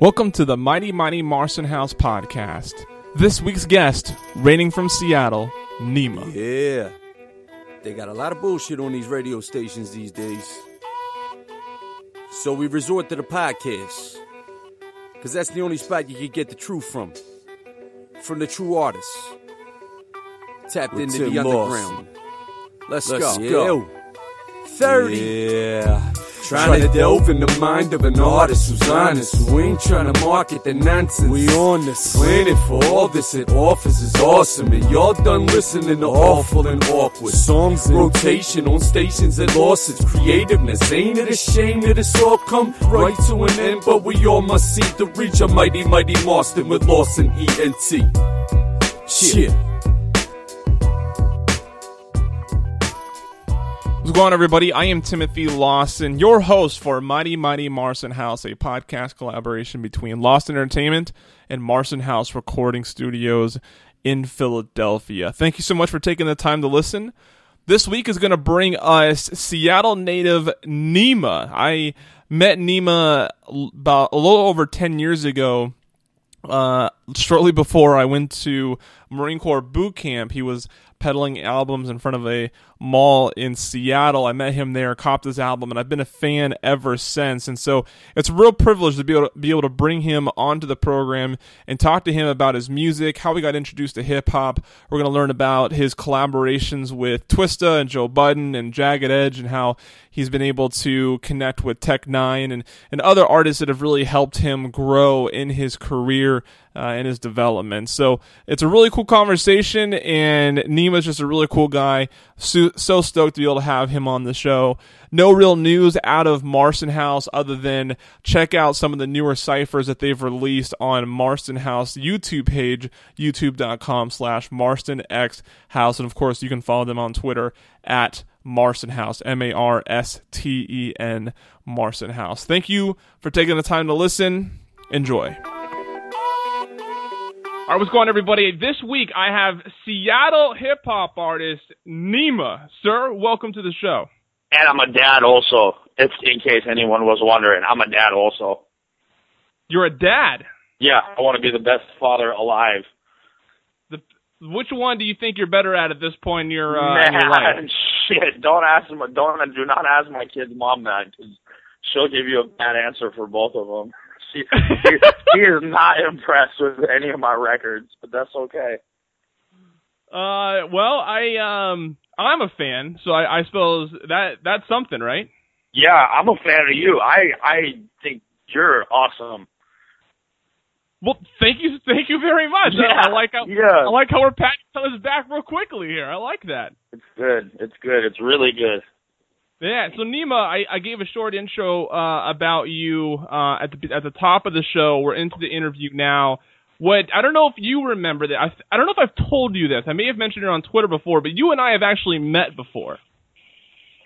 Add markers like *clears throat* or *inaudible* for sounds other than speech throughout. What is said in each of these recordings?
Welcome to the Mighty Mighty Marsten House podcast. This week's guest, reigning from Seattle, Nima. Yeah. They got a lot of bullshit on these radio stations these days. So we resort to the podcast. Because that's the only spot you can get the truth from. From the true artists. Tapped With into Tim the Lawson. underground. Let's, Let's go. go. 30. Yeah. Trying to delve in the mind of an artist who's honest, who ain't trying to market the nonsense. We on this. Planning for all this it offers is awesome, and y'all done listening to awful and awkward songs in rotation on stations that lost its creativeness. Ain't it a shame that it's all come right to an end? But we all must seek to reach a mighty, mighty Marsten with Lawson ENT. Shit. What's going everybody? I am Timothy Lawson, your host for Mighty Mighty Marsten House, a podcast collaboration between Lawson Entertainment and Marsten House Recording Studios in Philadelphia. Thank you so much for taking the time to listen. This week is going to bring us Seattle native Nima. I met Nima about a little over 10 years ago uh, shortly before I went to Marine Corps boot camp, he was peddling albums in front of a mall in Seattle. I met him there, copped his album, and I've been a fan ever since. And so it's a real privilege to be able to be able to bring him onto the program and talk to him about his music, how he got introduced to hip hop. We're going to learn about his collaborations with Twista and Joe Budden and Jagged Edge, and how he's been able to connect with Tech N9ne and and other artists that have really helped him grow in his career uh, and his development. So it's a really cool conversation, and Nima's just a really cool guy. So, so stoked to be able to have him on the show. No real news out of Marsten House other than check out some of the newer ciphers that they've released on Marsten House YouTube page, youtube.com slash Marsten X House. And of course, you can follow them on Twitter at Marsten House, M A R S T E N, Marsten House. Thank you for taking the time to listen. Enjoy. All right, what's going on, everybody? This week I have Seattle hip hop artist Nima. Sir, welcome to the show. And I'm a dad also, if in case anyone was wondering. I'm a dad also. You're a dad. Yeah, I want to be the best father alive. The, which one do you think you're better at at this point in your, uh, in your life? Man, *laughs* shit! Don't ask my don't do not ask my kid's mom that because she'll give you a bad answer for both of them. She, she, she is not impressed with any of my records, but that's okay. Uh, well, I um, I'm a fan, so I, I suppose that that's something, right? Yeah, I'm a fan of you. I I think you're awesome. Well, thank you, thank you very much. Yeah, I like how yeah. I like how we're patting each other's back real quickly here. I like that. It's good. It's good. It's really good. Yeah, so Nima, I, I gave a short intro uh, about you uh, at the at the top of the show. We're into the interview now. What I don't know if you remember that. I I don't know if I've told you this. I may have mentioned it on Twitter before, but you and I have actually met before.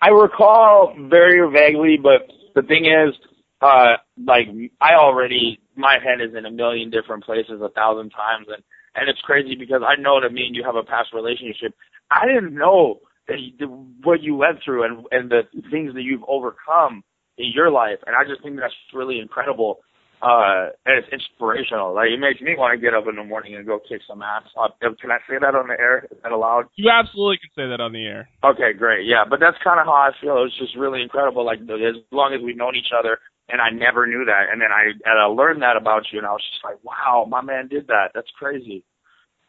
I recall very vaguely, but the thing is, uh, like I already, my head is in a million different places a thousand times, and and it's crazy because I know that me and you have a past relationship. I didn't know what you went through and and the things that you've overcome in your life, and I just think that's really incredible. Uh, and it's inspirational. Like it makes me want to get up in the morning and go kick some ass. Uh, can I say that on the air? Is that allowed? You absolutely can say that on the air. Okay, great. Yeah, but that's kind of how I feel. It's just really incredible. Like as long as we've known each other, and I never knew that, and then I and I learned that about you, and I was just like, wow, my man did that. That's crazy.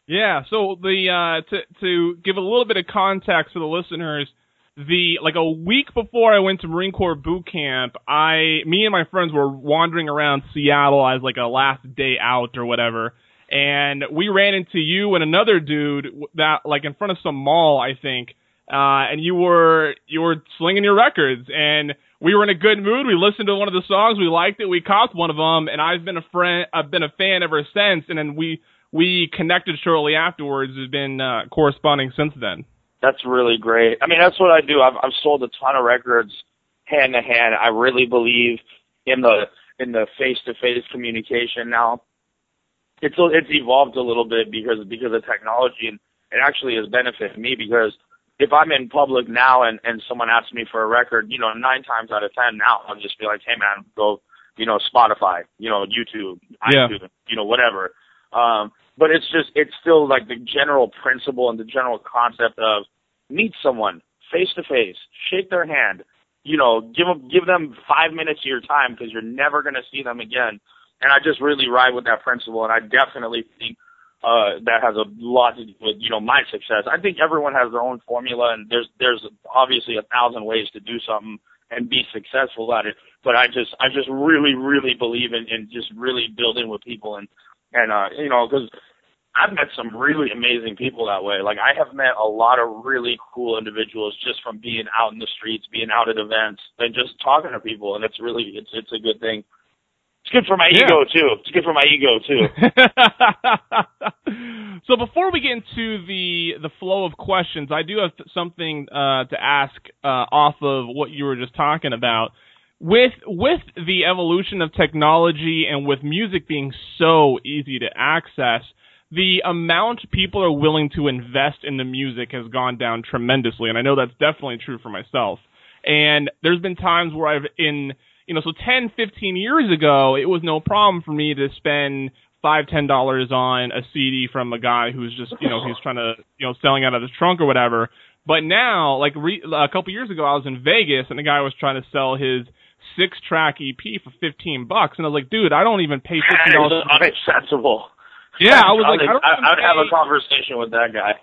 Yeah. So the uh, to to give a little bit of context for the listeners, the like a week before I went to Marine Corps boot camp, I me and my friends were wandering around Seattle as like a last day out or whatever, and we ran into you and another dude that like in front of some mall, I think. Uh, and you were you were slinging your records, and we were in a good mood. We listened to one of the songs, we liked it, we copped one of them, and I've been a friend, I've been a fan ever since. And then we we connected shortly afterwards. We've been uh, corresponding since then. That's really great. I mean, that's what I do. I've, I've sold a ton of records hand to hand. I really believe in the in the face to face communication now. It's it's evolved a little bit because because of technology, and it actually has benefited me because if I'm in public now and and someone asks me for a record, you know, nine times out of ten now I'll just be like, hey man, go you know, Spotify, you know, YouTube, Yeah. iTunes, you know, whatever. Um, but it's just, it's still like the general principle and the general concept of meet someone face to face, shake their hand, you know, give them, give them five minutes of your time because you're never going to see them again. And I just really ride with that principle. And I definitely think, uh, that has a lot to do with, you know, my success. I think everyone has their own formula and there's, there's obviously a thousand ways to do something and be successful at it. But I just, I just really, really believe in, in just really building with people and, and, uh, you know, cause I've met some really amazing people that way. Like I have met a lot of really cool individuals just from being out in the streets, being out at events, and just talking to people. And it's really, it's it's a good thing. It's good for my Yeah. ego too. It's good for my ego too. *laughs* so before we get into the the flow of questions, I do have something uh, to ask uh, off of what you were just talking about. With with the evolution of technology and with music being so easy to access, the amount people are willing to invest in the music has gone down tremendously, and I know that's definitely true for myself. And there's been times where I've in you know, so 10, 15 years ago, it was no problem for me to spend five, ten dollars on a CD from a guy who's just, you know, he's trying to, you know, selling out of his trunk or whatever. But now, like re- a couple years ago, I was in Vegas and the guy was trying to sell his six track EP for 15 bucks. And I was like, dude, I don't even pay $15. is unacceptable. Yeah, I was like, I don't I, I would have a conversation with that guy.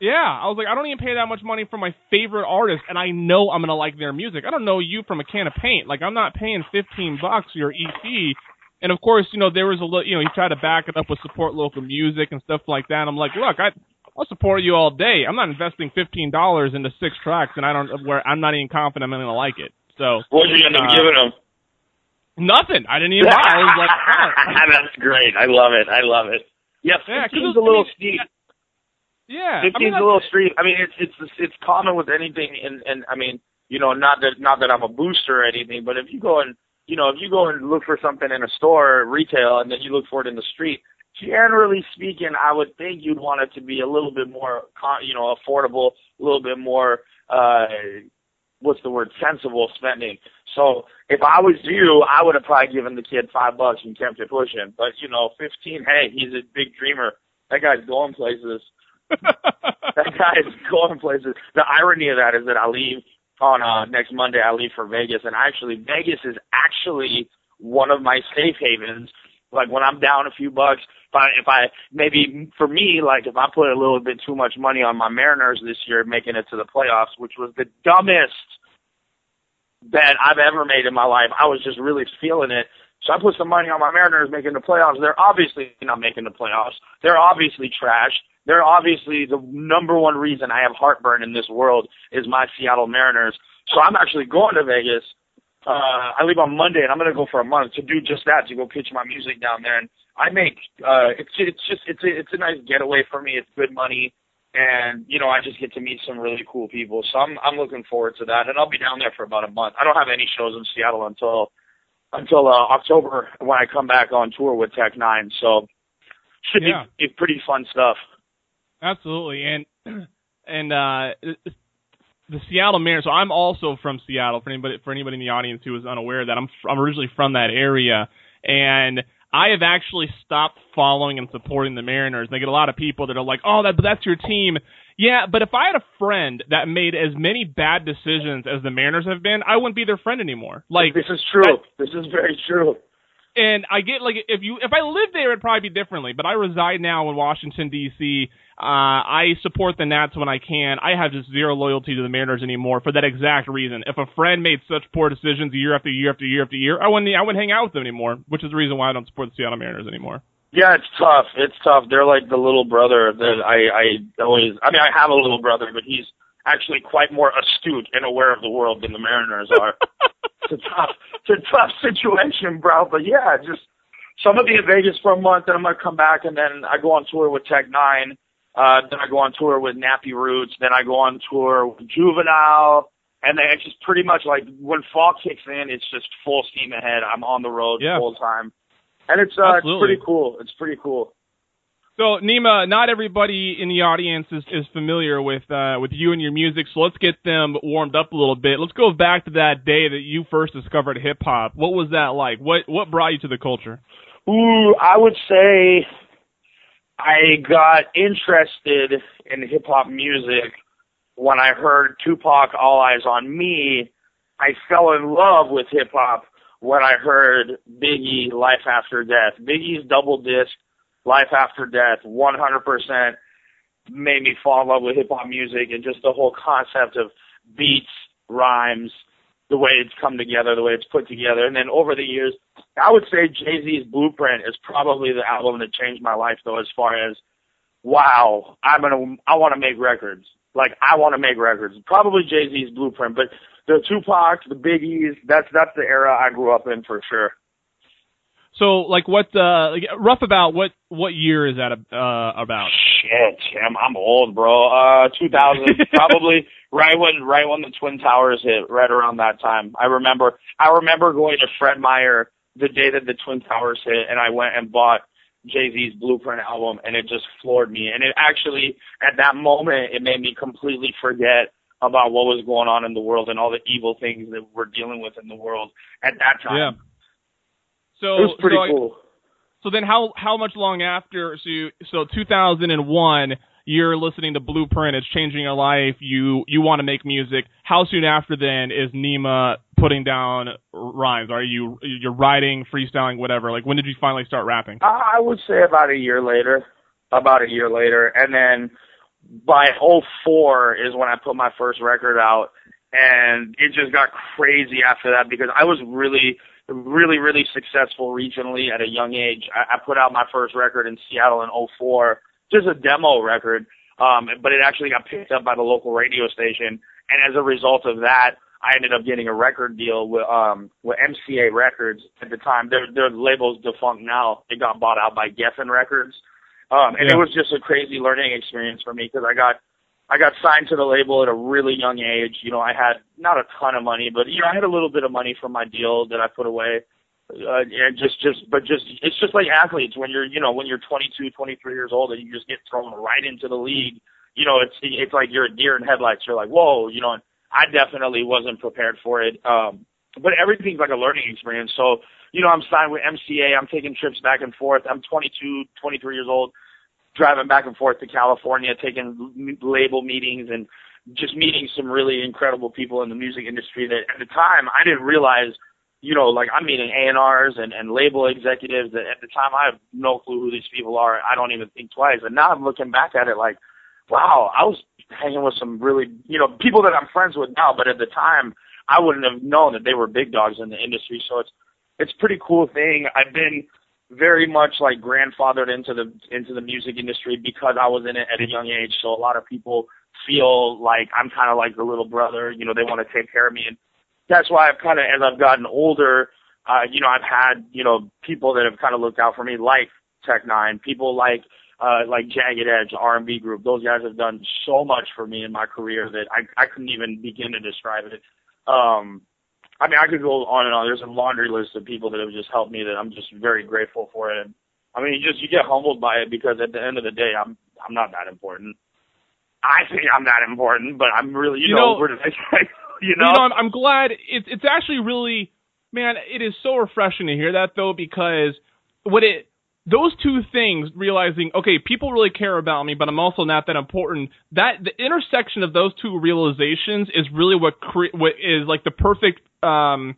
Yeah, I was like, I don't even pay that much money for my favorite artist, and I know I'm gonna like their music. I don't know you from a can of paint. Like, I'm not paying 15 bucks for your EP. And of course, you know, there was a little, you know, he tried to back it up with support local music and stuff like that. I'm like, look, I, I'll support you all day. I'm not investing $15 into six tracks, and I don't, where I'm not even confident I'm gonna like it. So What did you end up Uh, giving him? nothing. I didn't even buy. I was like, oh. *laughs* That's great. I love it. I love it. Yeah, Yeah, 'cause 15's a little I mean, steep. yeah. I Fifteen's mean, a little street. I mean, it's it's it's common with anything, and and I mean, you know, not that not that I'm a booster or anything, but if you go and you know, if you go and look for something in a store, retail, and then you look for it in the street, generally speaking, I would think you'd want it to be a little bit more, you know, affordable, a little bit more, uh, what's the word, sensible spending. So if I was you, I would have probably given the kid five bucks and kept it pushing. But you know, fifteen, hey, he's a big dreamer. That guy's going places *laughs* that guy is going places. The irony of that is that I leave on uh next Monday. I leave for Vegas, and actually Vegas is actually one of my safe havens. Like when I'm down a few bucks, if I, if I maybe for me, like if I put a little bit too much money on my Mariners this year making it to the playoffs, which was the dumbest bet I've ever made in my life. I was just really feeling it. So I put some money on my Mariners making the playoffs. They're obviously not making the playoffs. They're obviously trash. They're obviously the number one reason I have heartburn in this world is my Seattle Mariners. So I'm actually going to Vegas. Uh, I leave on Monday and I'm going to go for a month to do just that, to go pitch my music down there. And I make, uh, it's, it's just, it's a, it's a nice getaway for me. It's good money. And, you know, I just get to meet some really cool people. So I'm, I'm looking forward to that. And I'll be down there for about a month. I don't have any shows in Seattle until, until, uh, October when I come back on tour with Tech N9ne. So should Yeah. be, be pretty fun stuff. Absolutely, and *clears throat* and uh, the Seattle Mariners. So I'm also from Seattle. For anybody for anybody in the audience who is unaware of that, I'm I'm originally from that area, and I have actually stopped following and supporting the Mariners. I get a lot of people that are like, "Oh, that that's your team." Yeah, but if I had a friend that made as many bad decisions as the Mariners have been, I wouldn't be their friend anymore. Like this is true. this is very true. And I get like if you if I lived there it'd probably be differently, but I reside now in Washington D.C. Uh, I support the Nats when I can. I have just zero loyalty to the Mariners anymore for that exact reason. If a friend made such poor decisions year after year after year after year, I wouldn't I wouldn't hang out with them anymore, which is the reason why I don't support the Seattle Mariners anymore. Yeah, it's tough. It's tough. They're like the little brother that I, I always. I mean, I have a little brother, but he's actually quite more astute and aware of the world than the Mariners are. *laughs* it's a tough, it's a tough situation, bro. But yeah, just so I'm gonna be in Vegas for a month, then I'm gonna come back, and then I go on tour with Tech N9ne. Uh, then I go on tour with Nappy Roots. Then I go on tour with Juvenile. And then it's just pretty much like when fall kicks in, it's just full steam ahead. I'm on the road Yeah. full time, and it's uh, it's pretty cool. It's pretty cool. So Nima, not everybody in the audience is, is familiar with uh, with you and your music, so let's get them warmed up a little bit. Let's go back to that day that you first discovered hip hop. What was that like? What what brought you to the culture? Ooh, I would say I got interested in hip hop music when I heard Tupac All Eyez on Me. I fell in love with hip hop when I heard Biggie Life After Death. Biggie's double disc Life After Death, 100% made me fall in love with hip hop music and just the whole concept of beats, rhymes, the way it's come together, the way it's put together. And then over the years, I would say Jay Z's Blueprint is probably the album that changed my life, though, as far as wow, I'm gonna, I want to make records. Like I want to make records. Probably Jay Z's Blueprint, but the Tupac, the Biggies, that's that's the era I grew up in for sure. So, like, what, uh, like, rough about what, what year is that, uh, about? Shit, I'm, I'm old, bro. Uh, 2000, *laughs* probably right when, right when the Twin Towers hit, right around that time. I remember, I remember going to Fred Meyer the day that the Twin Towers hit, and I went and bought Jay Z's Blueprint album, and it just floored me. And it actually, at that moment, it made me completely forget about what was going on in the world and all the evil things that we're dealing with in the world at that time. Yeah. So it was pretty so cool. I, so then, how how much long after? So you, so 2001, you're listening to Blueprint. It's changing your life. You you want to make music. How soon after then is Nima putting down rhymes? Are you you're writing, freestyling, whatever? Like when did you finally start rapping? I would say about a year later. About a year later, and then by 04 is when I put my first record out, and it just got crazy after that because I was really really, really successful regionally at a young age. I, I put out my first record in Seattle in 04, just a demo record, um, but it actually got picked up by the local radio station. And as a result of that, I ended up getting a record deal with um with MCA Records at the time. Their their label's defunct now. It got bought out by Geffen Records. Um and Yeah. it was just a crazy learning experience for me because I got I got signed to the label at a really young age. You know, I had not a ton of money, but you know, I had a little bit of money from my deal that I put away. Uh, and just, just, but just, it's just like athletes when you're, you know, when you're 22, 23 years old and you just get thrown right into the league. You know, it's, it's like you're a deer in headlights. You're like, whoa, you know, and I definitely wasn't prepared for it. Um, but everything's like a learning experience. So, you know, I'm signed with MCA. I'm taking trips back and forth. I'm 22, 23 years old driving back and forth to California, taking label meetings and just meeting some really incredible people in the music industry that at the time I didn't realize, you know, like I'm meeting A&Rs and, and label executives that at the time I have no clue who these people are. I don't even think twice. And now I'm looking back at it like, wow, I was hanging with some really, you know, people that I'm friends with now, but at the time I wouldn't have known that they were big dogs in the industry. So it's, it's pretty cool thing. I've been very much like grandfathered into the into the music industry because I was in it at a young age. So a lot of people feel like I'm kind of like the little brother. You know, they want to take care of me, and that's why I've kind of as I've gotten older, uh, you know, I've had you know people that have kind of looked out for me, like Tech N9ne, people like uh, like Jagged Edge, R&B group. Those guys have done so much for me in my career that I I couldn't even begin to describe it. Um, I mean, I could go on and on. There's a laundry list of people that have just helped me that I'm just very grateful for it. And I mean, you just you get humbled by it because at the end of the day, I'm I'm not that important. I think I'm that important, but I'm really, you, You know, know- did I you know, you know, I'm, I'm glad it's it's actually really, man, it is so refreshing to hear that though because what it those two things, realizing okay, people really care about me, but I'm also not that important. That the intersection of those two realizations is really what cre- what is like the perfect um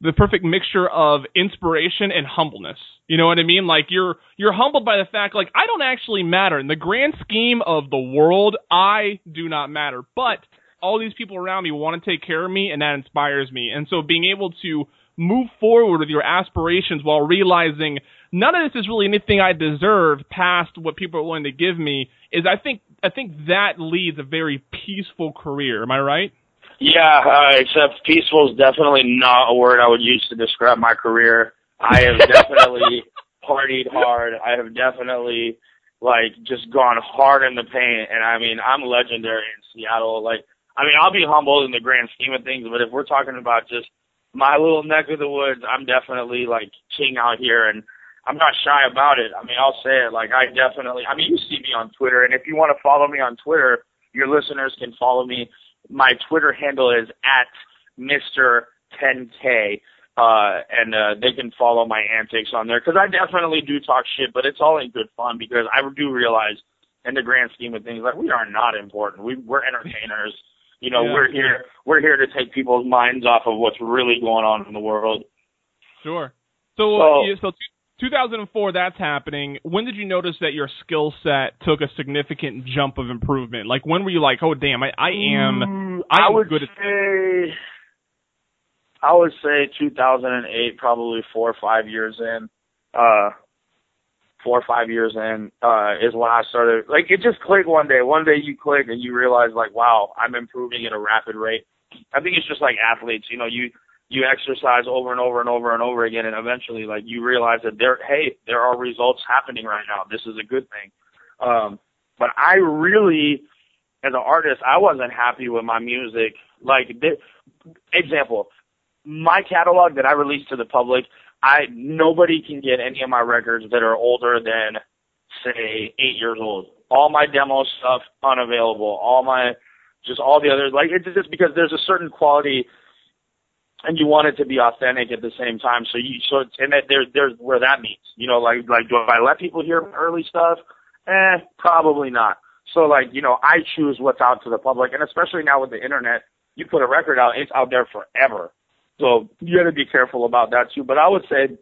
the perfect mixture of inspiration and humbleness. You know what I mean? Like you're you're humbled by the fact like I don't actually matter in the grand scheme of the world. I do not matter, but all these people around me want to take care of me, and that inspires me. And so being able to move forward with your aspirations while realizing none of this is really anything I deserve past what people are willing to give me is I think I think that leads a very peaceful career. Am I right? Yeah, uh, except peaceful is definitely not a word I would use to describe my career. I have *laughs* definitely partied hard. I have definitely like just gone hard in the paint, and I mean I'm legendary in Seattle. Like, I mean I'll be humbled in the grand scheme of things, but if we're talking about just my little neck of the woods, I'm definitely like king out here, and I'm not shy about it. I mean, I'll say it. Like I definitely. I mean, you see me on Twitter, and if you want to follow me on Twitter, your listeners can follow me. My Twitter handle is at Mister 10K. Uh, and uh, they can follow my antics on there because I definitely do talk shit, but it's all in good fun because I do realize, in the grand scheme of things, like we are not important. We we're entertainers. You know, Yeah. we're here we're here to take people's minds off of what's really going on in the world. Sure. So, So- yeah, so two- 2004, that's happening. When did you notice that your skill set took a significant jump of improvement? Like, when were you like, oh, damn, I, I am, Mm, I I would good at say I would say 2008, probably four or five years in. Uh, four or five years in uh, is when I started. Like it just clicked one day. One day you click and you realize like, wow, I'm improving at a rapid rate. I think it's just like athletes. You know, you you exercise over and over and over and over again, and eventually, like you realize that there, hey, there are results happening right now. This is a good thing. Um, but I really, as an artist, I wasn't happy with my music. Like, th- example, my catalog that I released to the public, I nobody can get any of my records that are older than say eight years old. All my demo stuff unavailable. All my just all the others like it's just because there's a certain quality and you want it to be authentic at the same time. So you so and that there's there's where that meets. You know, like like do I let people hear early stuff? Eh, probably not. So like, you know, I choose what's out to the public and especially now with the internet, you put a record out, it's out there forever. So you gotta be careful about that too. But I would say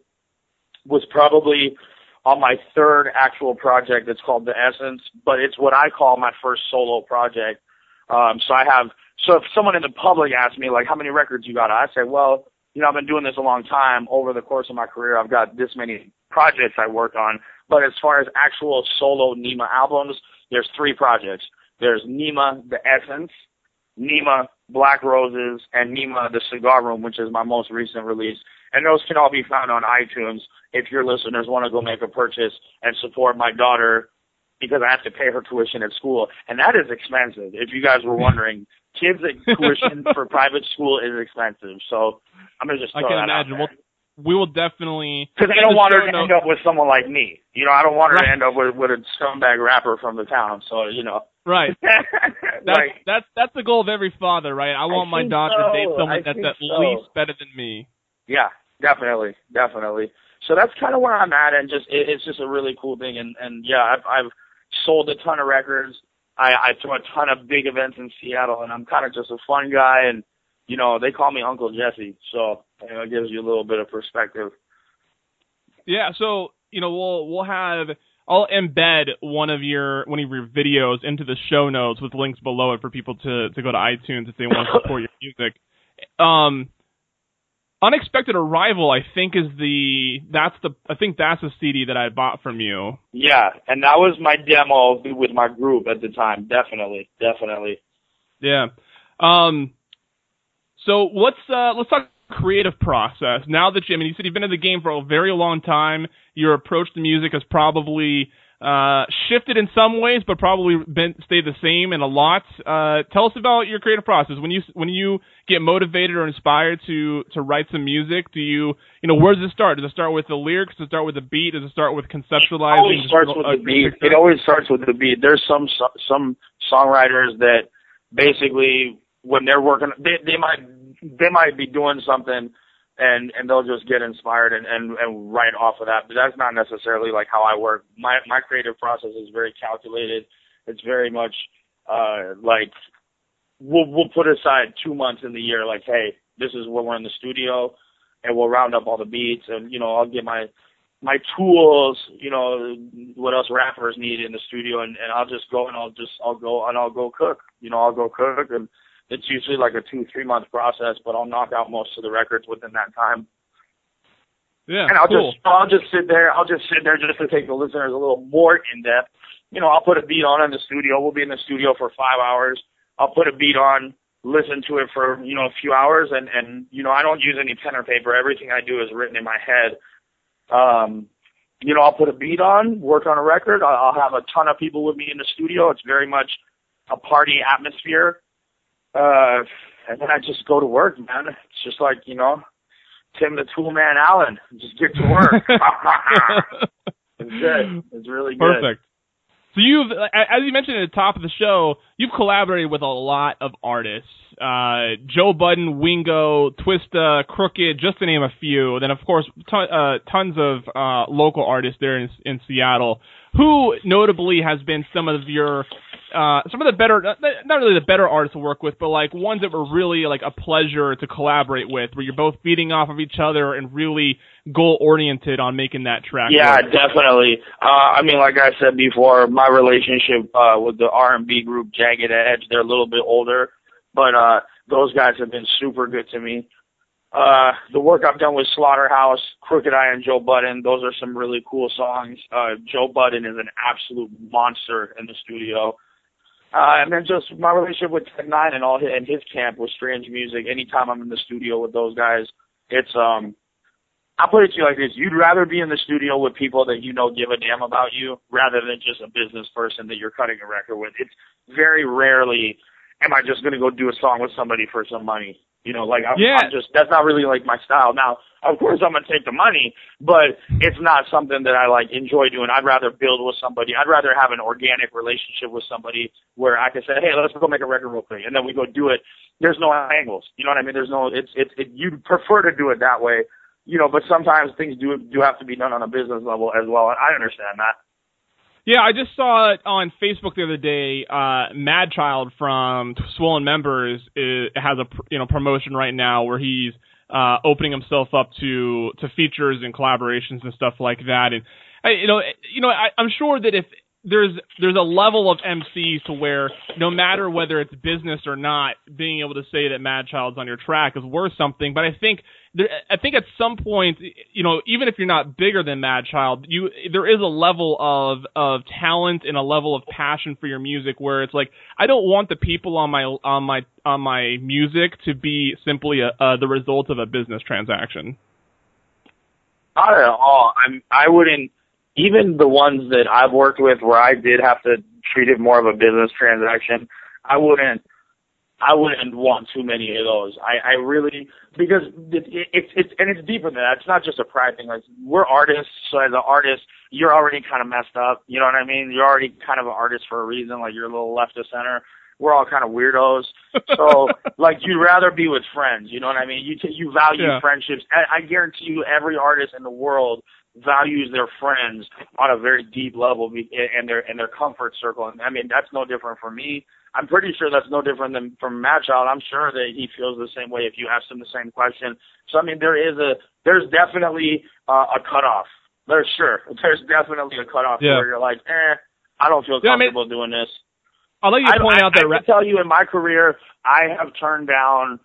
was probably on my third actual project that's called The Essence, but it's what I call my first solo project. Um, so I have, so if someone in the public asks me like, how many records you got? I say, well, you know, I've been doing this a long time. Over the course of my career, I've got this many projects I work on. But as far as actual solo Nima albums, there's three projects. There's Nima, The Essence, Nima, Black Roses, and Nima, The Cigar Room, which is my most recent release. And those can all be found on iTunes if your listeners want to go make a purchase and support my daughter because I have to pay her tuition at school. And that is expensive. If you guys were wondering, kids' tuition *laughs* for private school is expensive. So I'm to just I throw can that out imagine. there. We'll, we will definitely. Because I don't want her to end up with someone like me. You know, I don't want her Right. to end up with, with a scumbag rapper from the town. So, you know. Right. *laughs* That's like, that's that's the goal of every father, right? I want my think daughter to date someone I that's at so. least better than me. Yeah, definitely, definitely. So that's kind of where I'm at, and just it, it's just a really cool thing. And and yeah, I've I've sold a ton of records. I I throw a ton of big events in Seattle, and I'm kind of just a fun guy. And you know, they call me Uncle Jesse, so you know, it gives you a little bit of perspective. Yeah, so you know we'll we'll have I'll embed one of your one of your videos into the show notes with links below it for people to to go to iTunes if they want to support your music. Um, Unexpected Arrival, I think is the that's the I think that's the CD that I bought from you. Yeah, and that was my demo with my group at the time. Definitely, definitely. Yeah. Um. So let's uh let's talk creative process. Now that you, I mean, you said you've been in the game for a very long time. Your approach to music has probably uh shifted in some ways, but probably been stayed the same in a lot. Uh, tell us about your creative process. When you when you get motivated or inspired to to write some music, do you you know where does it start? Does it start with the lyrics? Does it start with the beat? Does it start with conceptualizing? It always starts with the beat. It always starts with the beat. There's some some songwriters that basically when they're working, they they might they might be doing something, and and they'll just get inspired and and and write off of that. But that's not necessarily like how I work. My my creative process is very calculated. It's very much uh like we'll we'll put aside two months in the year. Like, hey, this is when we're in the studio, and we'll round up all the beats, and you know I'll get my my tools, you know, what else rappers need in the studio and, and I'll just go and I'll just I'll go and I'll go cook. You know, I'll go cook and it's usually like a two, three month process, but I'll knock out most of the records within that time. yeah, And I'll cool. just I'll just sit there I'll just sit there just to take the listeners a little more in depth. You know, I'll put a beat on in the studio. We'll be in the studio for five hours. I'll put a beat on, listen to it for, you know, a few hours and, and you know, I don't use any pen or paper. Everything I do is written in my head. Um you know, I'll put a beat on, work on a record. I'll I'll have a ton of people with me in the studio. It's very much a party atmosphere. Uh, and then I just go to work, man. It's just like, you know, Tim the Tool Man Allen. Just get to work. *laughs* *laughs* it's good. It's really good. Perfect. So you've, as you mentioned at the top of the show, you've collaborated with a lot of artists. Uh, Joe Budden, Wingo, Twista, Crooked, just to name a few. Then of course, ton, uh, tons of, uh, local artists there in, in Seattle. Who notably has been some of your uh, some of the better, not really the better artists to work with, but like ones that were really like a pleasure to collaborate with, where you're both feeding off of each other and really goal oriented on making that track. Yeah, work. definitely. Uh, I mean, like I said before, my relationship uh, with the R&B group Jagged Edge, they're a little bit older, but uh, those guys have been super good to me. Uh, the work I've done with Slaughterhouse, Crooked I, and Joe Budden, those are some really cool songs. Uh, Joe Budden is an absolute monster in the studio. Uh, and then just my relationship with Tech N9ne and all his, and his camp with Strange Music. Anytime I'm in the studio with those guys, it's um, I'll put it to you like this: you'd rather be in the studio with people that you know give a damn about you, rather than just a business person that you're cutting a record with. It's very rarely am I just gonna go do a song with somebody for some money. You know, like I'm, yeah. I'm just that's not really like my style. Now, of course, I'm gonna take the money, but it's not something that I like enjoy doing. I'd rather build with somebody. I'd rather have an organic relationship with somebody where I can say, hey, let's go make a record real quick, and then we go do it. There's no angles. You know what I mean? There's no. It's it's it, you'd prefer to do it that way. You know, but sometimes things do do have to be done on a business level as well, and I understand that. Yeah, I just saw it on Facebook the other day. Uh, Madchild from Swollen Members is, has a you know promotion right now where he's uh, opening himself up to to features and collaborations and stuff like that. And I, you know, you know, I, I'm sure that if there's there's a level of MCs to where no matter whether it's business or not, being able to say that Madchild's on your track is worth something. But I think there, I think at some point, you know, even if you're not bigger than Madchild, you there is a level of of talent and a level of passion for your music where it's like I don't want the people on my on my on my music to be simply a, uh, the result of a business transaction. Not at all. I'm I wouldn't even the ones that I've worked with where I did have to treat it more of a business transaction, I wouldn't I wouldn't want too many of those. I, I really because it, it, it's it's and it's deeper than that. It's not just a pride thing. Like we're artists, so as an artist, you're already kind of messed up. You know what I mean? You're already kind of an artist for a reason. Like you're a little left of center. We're all kind of weirdos. *laughs* So like you'd rather be with friends. You know what I mean? You t- you value Yeah. friendships. I, I guarantee you, every artist in the world values their friends on a very deep level be- and their and their comfort circle. And I mean that's no different for me. I'm pretty sure that's no different than from Madchild. I'm sure that he feels the same way if you ask him the same question. So I mean there is a there's definitely uh, a cutoff. There's sure *laughs* there's definitely a cutoff Yeah. where you're like, eh, I don't feel Yeah, I mean- comfortable doing this. I'd like you I, point I, out that I ra- can tell you in my career, I have turned down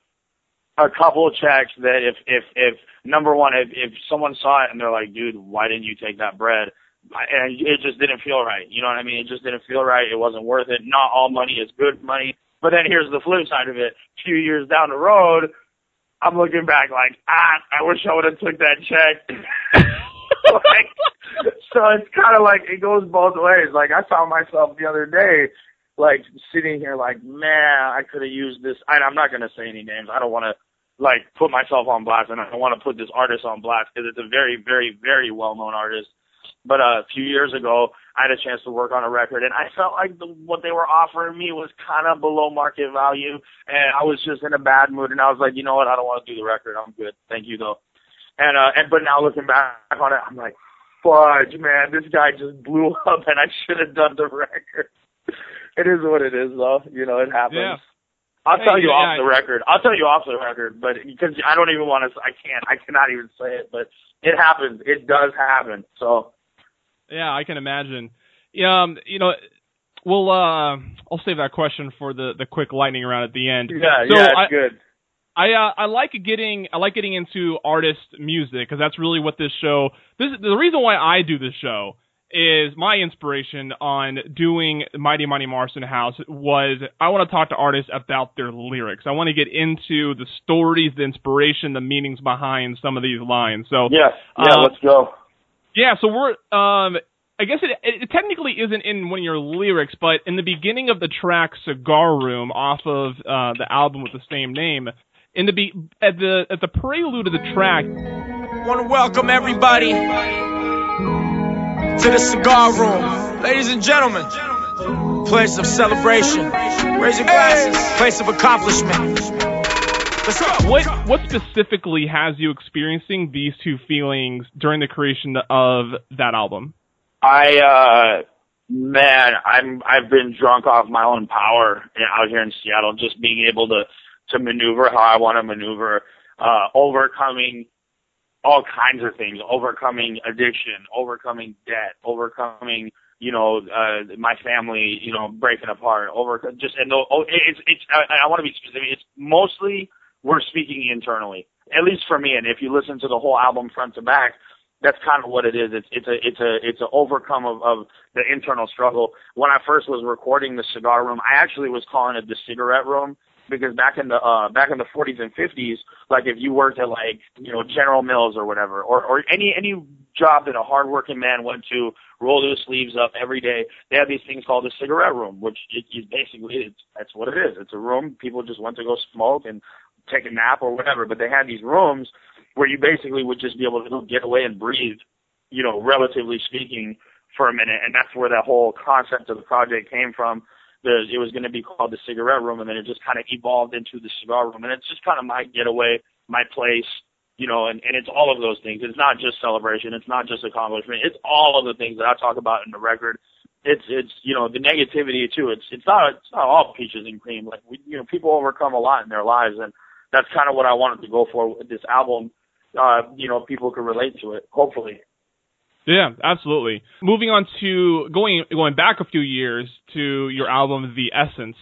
a couple of checks that if if if number one, if if someone saw it and they're like, dude, why didn't you take that bread? And it just didn't feel right. You know what I mean? It just didn't feel right. It wasn't worth it. Not all money is good money. But then here's the flip side of it. A few years down the road, I'm looking back like, ah, I wish I would have took that check. *laughs* like, so it's kind of like it goes both ways. Like I found myself the other day, like sitting here, like man, I could have used this. I, I'm not gonna say any names. I don't want to like put myself on blast, and I want to put this artist on blast because it's a very, very, very well-known artist. But uh, a few years ago, I had a chance to work on a record, and I felt like the, what they were offering me was kind of below market value, and I was just in a bad mood, and I was like, you know what, I don't want to do the record. I'm good, thank you though. And uh, and but now looking back on it, I'm like, fudge, man, this guy just blew *laughs* up, and I should have done the record. *laughs* it is what it is, though. You know, it happens. Yeah. I'll Hey, tell you yeah, off the record. I'll tell you off the record, but because I don't even want to. I can't. I cannot even say it, but it happens. It does happen. So Yeah, I can imagine. Yeah, Um, you know, we'll uh, I'll save that question for the the quick lightning round at the end. yeah, So yeah, it's I- good. I uh, I like getting I like getting into artist music because that's really what this show. This the reason why I do this show is my inspiration on doing Mighty Mighty Marsten House was I want to talk to artists about their lyrics. I want to get into the stories, the inspiration, the meanings behind some of these lines. So Yeah, yeah. Uh, let's go. yeah, so we're um I guess it, it technically isn't in one of your lyrics, but in the beginning of the track "Cigar Room" off of uh, the album with the same name, in the be at the at the prelude of the track. Want to welcome everybody to the cigar room, ladies and gentlemen. Place of celebration. Raise your glasses. Place of accomplishment. Let's go. What what specifically has you experiencing these two feelings during the creation of that album? I uh man, I'm I've been drunk off my own power out here in Seattle, just being able to to maneuver how I want to maneuver, uh, overcoming all kinds of things, overcoming addiction, overcoming debt, overcoming you know uh, my family, you know breaking apart, over just and the, oh, it's it's I, I want to be specific. It's mostly we're speaking internally, at least for me. And if you listen to the whole album front to back, that's kind of what it is. It's it's a it's a it's a overcome of, of the internal struggle. When I first was recording the cigar room, I actually was calling it the cigarette room because back in the uh back in the 40s and 50s, like if you worked at like you know General Mills or whatever, or or any any job that a hardworking man went to, roll his sleeves up every day, they had these things called the cigarette room, which it is basically it's that's what it is. It's a room people just went to go smoke and take a nap or whatever, but they had these rooms where you basically would just be able to get away and breathe, you know, relatively speaking, for a minute. And that's where that whole concept of the project came from. The, it was going to be called the cigarette room, and then it just kind of evolved into the cigar room. And it's just kind of my getaway, my place, you know, and, and it's all of those things. It's not just celebration. It's not just accomplishment. It's all of the things that I talk about in the record. It's, it's, you know, the negativity too. It's, it's not, it's not all peaches and cream. Like we, you know, people overcome a lot in their lives and that's kind of what I wanted to go for with this album uh, you know, people can relate to it. Hopefully. Yeah, absolutely. Moving on to going going back a few years to your album The Essence.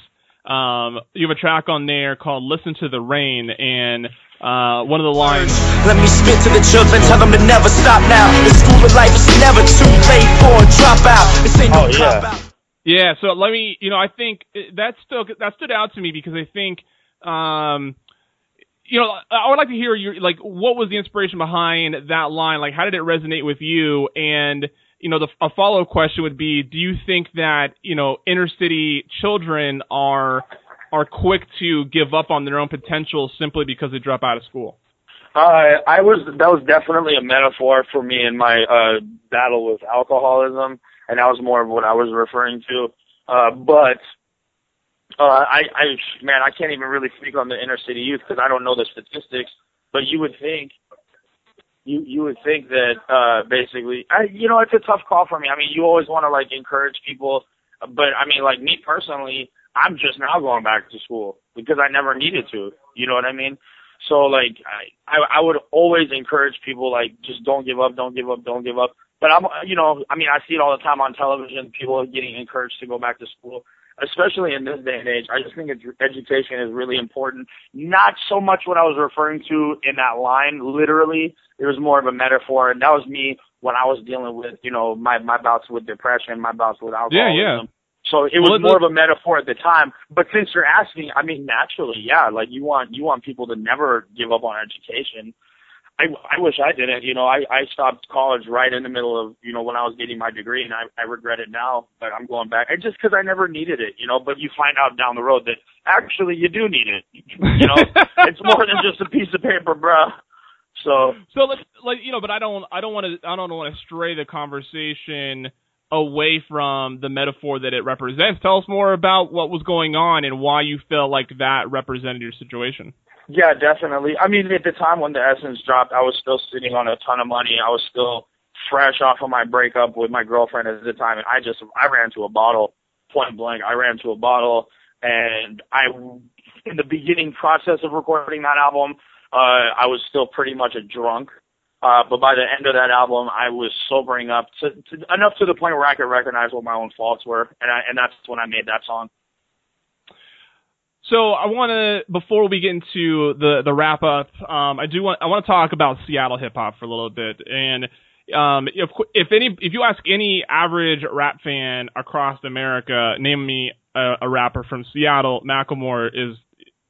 Um, you have a track on there called "Listen to the Rain," and uh, one of the lines. Let me spit to the children, tell them to never stop now. The school of life is never too late for a dropout. This ain't no oh, yeah. out. Yeah, so let me, you know, I think that still that stood out to me because I think um, you know, I would like to hear your like what was the inspiration behind that line? Like, how did it resonate with you? And you know, the a follow up question would be: Do you think that you know inner city children are are quick to give up on their own potential simply because they drop out of school? Uh, I was that was definitely a metaphor for me in my uh, battle with alcoholism, and that was more of what I was referring to. Uh, but uh, I, I, man, I can't even really speak on the inner city youth because I don't know the statistics. But you would think, you you would think that uh, basically, I, you know, it's a tough call for me. I mean, you always want to like encourage people, but I mean, like me personally, I'm just now going back to school because I never needed to. You know what I mean? So like, I I, I would always encourage people like just don't give up, don't give up, don't give up. But I'm, you know, I mean, I see it all the time on television. People are getting encouraged to go back to school especially in this day and age, I just think education is really important. Not so much what I was referring to in that line, literally. It was more of a metaphor, and that was me when I was dealing with, you know, my my bouts with depression, my bouts with alcoholism. Yeah, yeah. So it was more of a metaphor at the time. But since you're asking, I mean, naturally, yeah, like you want you want people to never give up on education. I, I wish I didn't. You know, I, I stopped college right in the middle of, you know, when I was getting my degree, and I, I regret it now. But I'm going back, and just because I never needed it, you know. But you find out down the road that actually you do need it. You know, *laughs* it's more than just a piece of paper, bruh. So, so let's like you know, but I don't, I don't want to, I don't want to stray the conversation away from the metaphor that it represents. Tell us more about what was going on and why you felt like that represented your situation. Yeah, definitely. I mean, at the time when the Essence dropped, I was still sitting on a ton of money. I was still fresh off of my breakup with my girlfriend at the time, and I just I ran to a bottle, point blank. I ran to a bottle, and I, in the beginning process of recording that album, uh, I was still pretty much a drunk. Uh, but by the end of that album, I was sobering up to, to enough to the point where I could recognize what my own faults were, and I, and that's when I made that song. So I want to before we get into the the wrap up, um, I do want I want to talk about Seattle hip hop for a little bit. And um, if if any if you ask any average rap fan across America, name me a, a rapper from Seattle, Macklemore is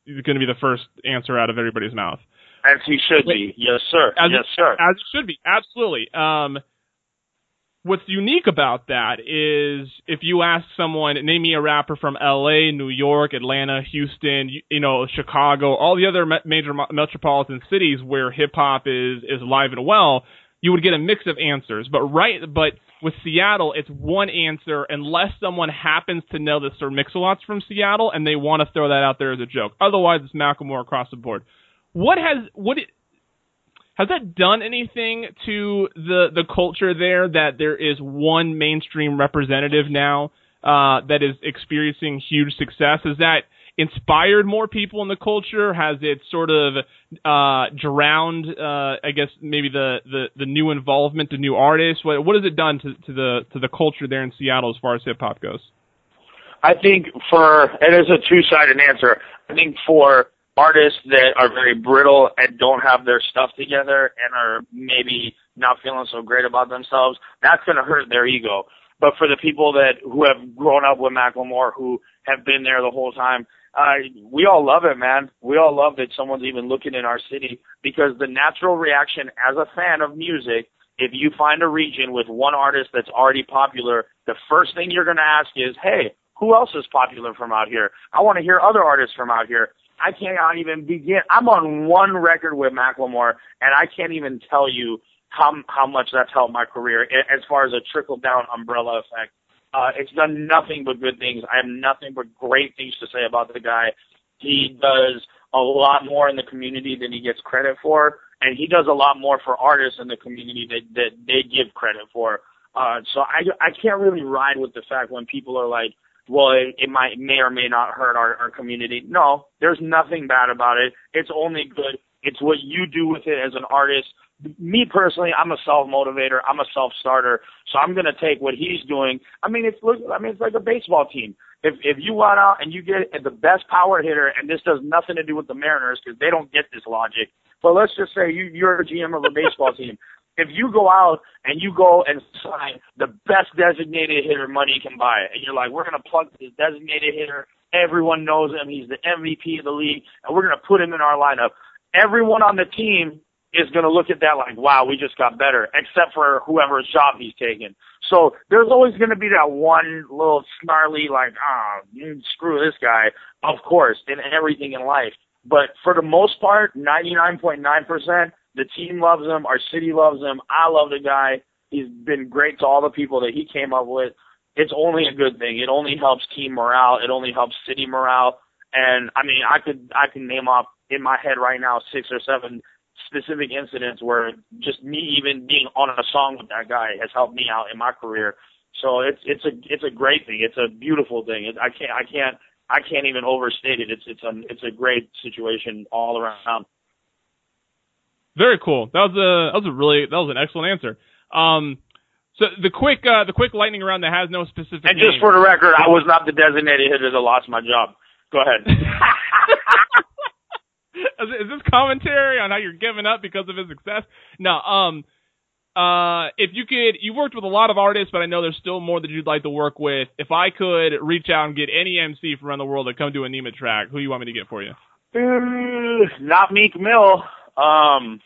going to be the first answer out of everybody's mouth. As he should be, yes, sir. As yes, sir. As it should be, absolutely. Um, what's unique about that is if you ask someone, name me a rapper from L.A., New York, Atlanta, Houston, you, you know, Chicago, all the other major metropolitan cities where hip hop is is alive and well, you would get a mix of answers. But right, but with Seattle, it's one answer unless someone happens to know that Sir Mix-a-Lot's from Seattle and they want to throw that out there as a joke. Otherwise, it's Macklemore across the board. What has what has that done anything to the the culture there that there is one mainstream representative now uh, that is experiencing huge success? Has that inspired more people in the culture? Has it sort of uh, drowned, uh, I guess, maybe the, the, the new involvement, the new artists? What, what has it done to, to the to the culture there in Seattle as far as hip hop goes? I think for it is a two sided answer. I think for artists that are very brittle and don't have their stuff together and are maybe not feeling so great about themselves, that's going to hurt their ego. But for the people that who have grown up with Macklemore, who have been there the whole time, uh, we all love it, man. We all love that someone's even looking in our city because the natural reaction as a fan of music, if you find a region with one artist that's already popular, the first thing you're going to ask is, hey, who else is popular from out here? I want to hear other artists from out here. I cannot even begin. I'm on one record with Macklemore, and I can't even tell you how how much that's helped my career as far as a trickle down umbrella effect. Uh, it's done nothing but good things. I have nothing but great things to say about the guy. He does a lot more in the community than he gets credit for, and he does a lot more for artists in the community that that they give credit for. Uh, so I I can't really ride with the fact when people are like, well, it, it might may or may not hurt our, our community. No, there's nothing bad about it. It's only good. It's what you do with it as an artist me personally, I'm a self motivator. I'm a self starter. So I'm gonna take what he's doing. I mean, it's look. I mean, it's like a baseball team. If if you went out and you get the best power hitter, and this does nothing to do with the Mariners because they don't get this logic. But let's just say you you're a GM of a baseball team. If you go out and you go and sign the best designated hitter money can buy, and you're like, we're gonna plug this designated hitter. Everyone knows him. He's the MVP of the league, and we're gonna put him in our lineup. Everyone on the team is going to look at that like, wow, we just got better, except for whoever's job he's taken. So there's always going to be that one little snarly like, ah, oh, screw this guy, of course, in everything in life. But for the most part, 99.9%, the team loves him, our city loves him, I love the guy. He's been great to all the people that he came up with. It's only a good thing. It only helps team morale. It only helps city morale. And I mean, I could I can name off in my head right now six or seven specific incidents where just me even being on a song with that guy has helped me out in my career. So it's it's a it's a great thing. It's a beautiful thing. It, I can't I can't I can't even overstate it. It's it's a it's a great situation all around. Very cool. That was a that was a really that was an excellent answer. Um, so the quick uh, the quick lightning round that has no specific. And just for the record, I was not the designated hitter that lost my job. Go ahead. *laughs* is this commentary on how you're giving up because of his success? No. Um. Uh, if you could, you worked with a lot of artists, but I know there's still more that you'd like to work with. If I could reach out and get any MC from around the world to come do a Nima track, who do you want me to get for you? Uh, not Meek Mill. Um,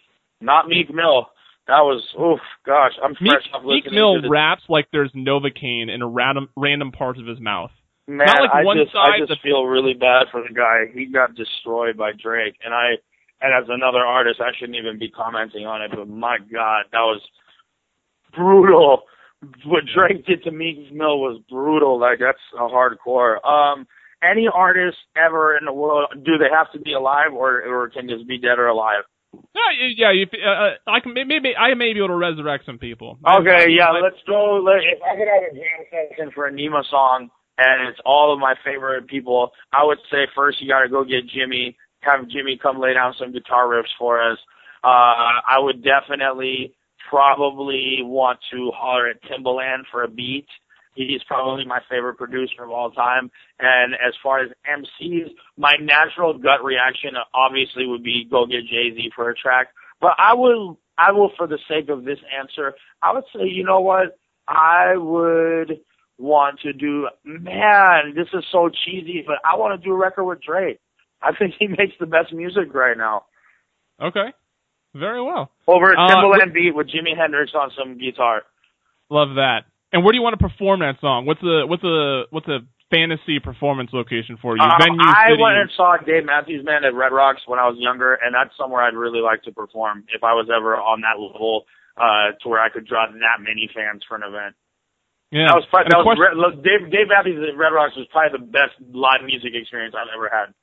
not Meek Mill. That was, oof, gosh, I'm Meek, Meek Mill raps like there's Novocaine in a random random parts of his mouth. Man, Not like I one just side I just feel really bad for the guy. He got destroyed by Drake, and I, and as another artist, I shouldn't even be commenting on it. But my God, that was brutal. What Drake did to Meek Mill was brutal. Like that's a hardcore. Um, any artist ever in the world, do they have to be alive, or or can just be dead or alive? Yeah, yeah. You, uh, uh, I can maybe I may be able to resurrect some people. Okay, yeah. Let's go. Let, if I could have a jam session for a Nima song and it's all of my favorite people. I would say first you got to go get Jimi, have Jimi come lay down some guitar riffs for us. Uh, I would definitely probably want to holler at Timbaland for a beat. He's probably my favorite producer of all time. And as far as MCs, my natural gut reaction obviously would be go get Jay Z for a track. But I will, I will, for the sake of this answer, I would say, you know what? I would want to do, man, this is so cheesy, but I want to do a record with Drake. I think he *laughs* makes the best music right now. Okay. Very well. Over a uh, Timbaland beat with Jimi Hendrix on some guitar. Love that. And where do you want to perform that song? What's the what's the what's the fantasy performance location for you? Um, Venue, I city? went and saw Dave Matthews Band at Red Rocks when I was younger, and that's somewhere I'd really like to perform if I was ever on that level uh, to where I could draw that many fans for an event. yeah. That was probably, that was look, Dave Dave Matthews at Red Rocks was probably the best live music experience I've ever had.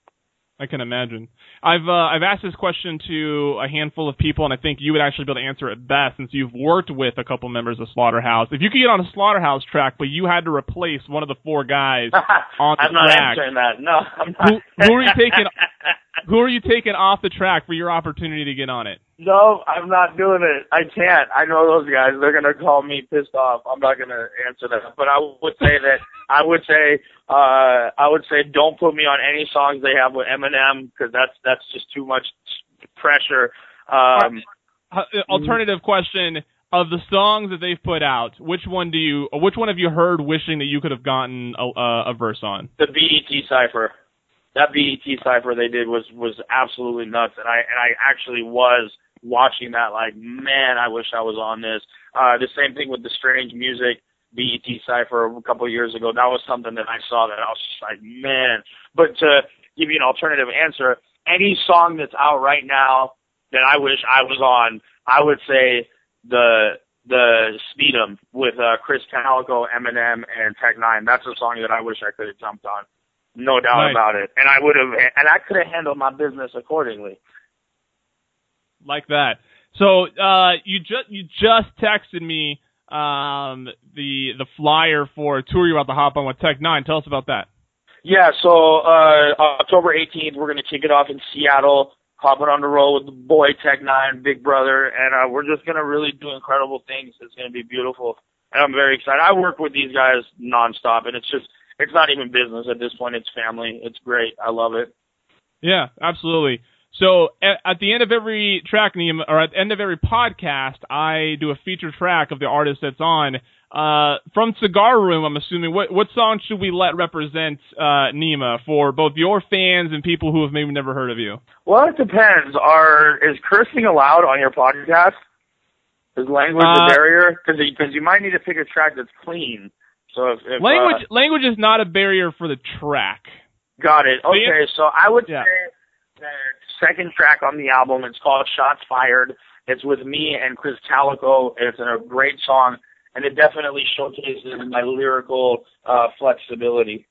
I can imagine. I've uh, I've asked this question to a handful of people, and I think you would actually be able to answer it best since you've worked with a couple members of Slaughterhouse. If you could get on a Slaughterhouse track, but you had to replace one of the four guys *laughs* on the I'm not track, answering that. No, I'm not. Who- who are you taking- *laughs* who are you taking off the track for your opportunity to get on it? No, I'm not doing it. I can't. I know those guys. They're gonna call me pissed off. I'm not gonna answer that. But I would say that I would say uh I would say don't put me on any songs they have with Eminem because that's that's just too much pressure. Um Uh, alternative question: Of the songs that they've put out, which one do you, which one have you heard wishing that you could have gotten a, a, a verse on? the BET cipher. That BET cipher they did was was absolutely nuts, and I and I actually was watching that like, man, I wish I was on this. Uh, the same thing with the strange music BET cipher a couple of years ago. That was something that I saw that I was just like, man. But to give you an alternative answer, any song that's out right now that I wish I was on, I would say the the Speedom with uh, Krizz Kaliko, Eminem, and Tech N9ne. That's a song that I wish I could have jumped on. No doubt about it. And I would have, and I could have handled my business accordingly. like that. So uh, you just you just texted me um, the the flyer for a tour you're about to hop on with Tech N9ne. Tell us about that. Yeah, so uh October 18th, we're gonna kick it off in Seattle, hopping on the road with the boy Tech N9ne, Big Brother, and uh, we're just gonna really do incredible things. It's gonna be beautiful, and I'm very excited. I work with these guys nonstop, and it's just it's not even business at this point. It's family. It's great. I love it. Yeah, absolutely. So at, at the end of every track, or at the end of every podcast, I do a feature track of the artist that's on. Uh, from Cigar Room, I'm assuming. What what song should we let represent uh, Nima for both your fans and people who have maybe never heard of you? Well, it depends. Are is cursing allowed on your podcast? Is language Uh, a barrier? Because because you might need to pick a track that's clean. So if, if Language uh, language is not a barrier for the track. Got it. Okay, so I would Yeah. say the second track on the album, it's called Shots Fired. It's with me and Krizz Kaliko. It's a great song, and it definitely showcases my lyrical uh, flexibility.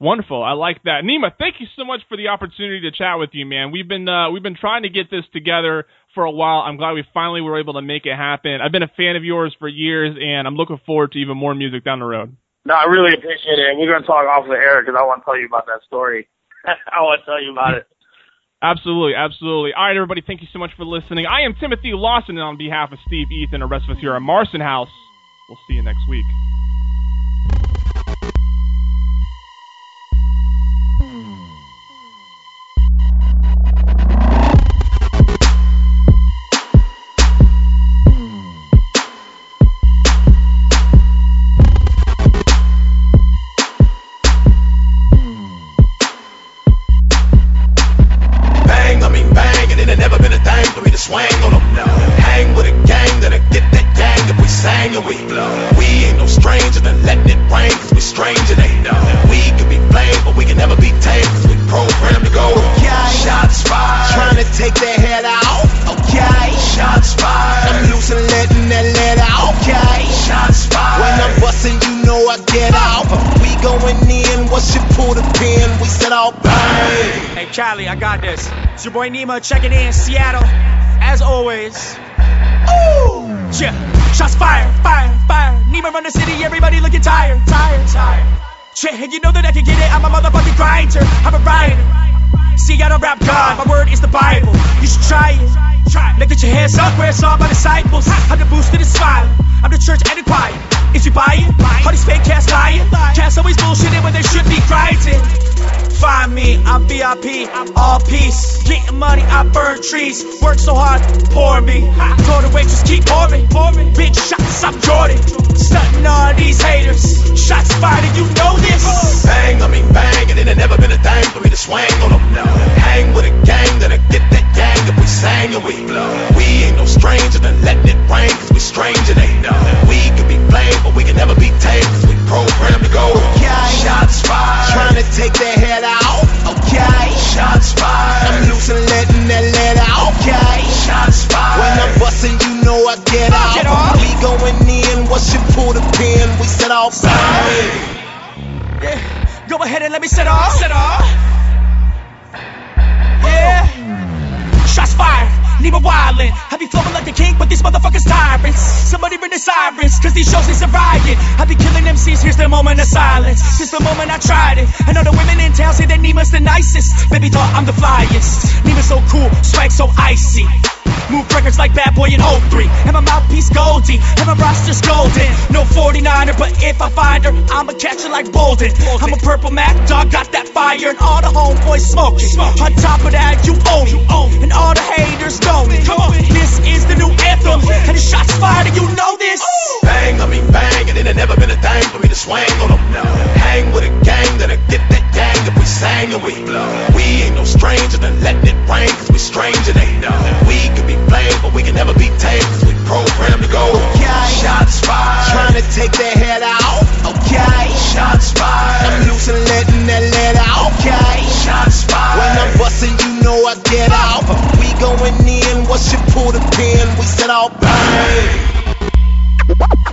Wonderful. I like that. Nima, thank you so much for the opportunity to chat with you, man. We've been uh, we've been trying to get this together for a while. I'm glad we finally were able to make it happen. I've been a fan of yours for years, and I'm looking forward to even more music down the road. No, I really appreciate it. We're going to talk off the air because I want to tell you about that story. *laughs* I want to tell you about it. Absolutely, absolutely. All right, everybody, thank you so much for listening. I am Timothy Lawson, and on behalf of Steve, Ethan, and the rest of us here at Marsten House, we'll see you next week. In, once you pull the pin, we set out bang. Hey, Charlie, I got this. It's your boy Nima checking in Seattle. As always. Ooh! Yeah. Shots fired, fire, fire. Nima run the city, everybody looking tired, tired, tired. Yeah, and you know that I can get it. I'm a motherfucking grinder. I'm a writer. Seattle rap God, my word is the Bible. You should try it. Try. Like get your hands up where it's all my disciples. I'm the boost to the smile. I'm the church and the choir. If you buy it, all these fake cats lying. Cats always bullshitting when they should be grinding. Find me, I'm VIP, I'm all peace. Getting money, I burn trees. Work so hard, pour me. Told the waitress, keep pouring. pouring. Big shots, I'm Jordan. Stunting all these haters. Shots fired, you know this. Bang, I mean bang, and it ain't never been a thing for me to swing on them. No. Hang with a gang that'll get that gang if we sang and we blow. We ain't no stranger than letting it rain, cause we strange and they know. We can be blamed, but we can never be tamed, cause we programmed to go. Okay. Shots fired. Trying to take their head out. Okay. Shots fired. I'm loose and letting that lead out. Okay. Shots fired. When I'm busting, you know I get out. Get off. We going in, once you pull the pin, we set off. Bang. Yeah. Go ahead and let me set off. Set off. Yeah. Shots fired. Need a wildin'. Have you flowing like a king, but these motherfuckers tyrants. Somebody bring the sirens, cause these shows ain't surviving. I be killing MCs, here's the moment of silence. Since the moment I tried it. I know the women in town say that Nima's the nicest. Baby thought I'm the flyest. Nima's so cool, swag so icy. Move records like Bad Boy and in 03. And my mouthpiece Goldie, and my roster's golden. No 49er, but if I find her, I'ma catch her like Boldin. I'm a purple Mac dog, got that fire, and all the homeboys smoking. On top of that, you own it, and all the haters it. Come on, this is the new anthem, and the shots fired, and you know this. Bang, I mean bang, and it ain't never been a thing for me to swing on them. No. Hang with a gang that'll get that gang if we sang and we blow. We ain't no stranger than letting it rain, cause we strange and they know. We can be blamed, but we can never be tamed, cause we programmed to go. Okay. Shots fired. Trying to take their head out. Okay. Shots fired. I'm loose and letting that lead out. Okay. Shots fired. When I'm busting, you know I get out. We going in, once you pull the pin, we set off. Bang. Bang,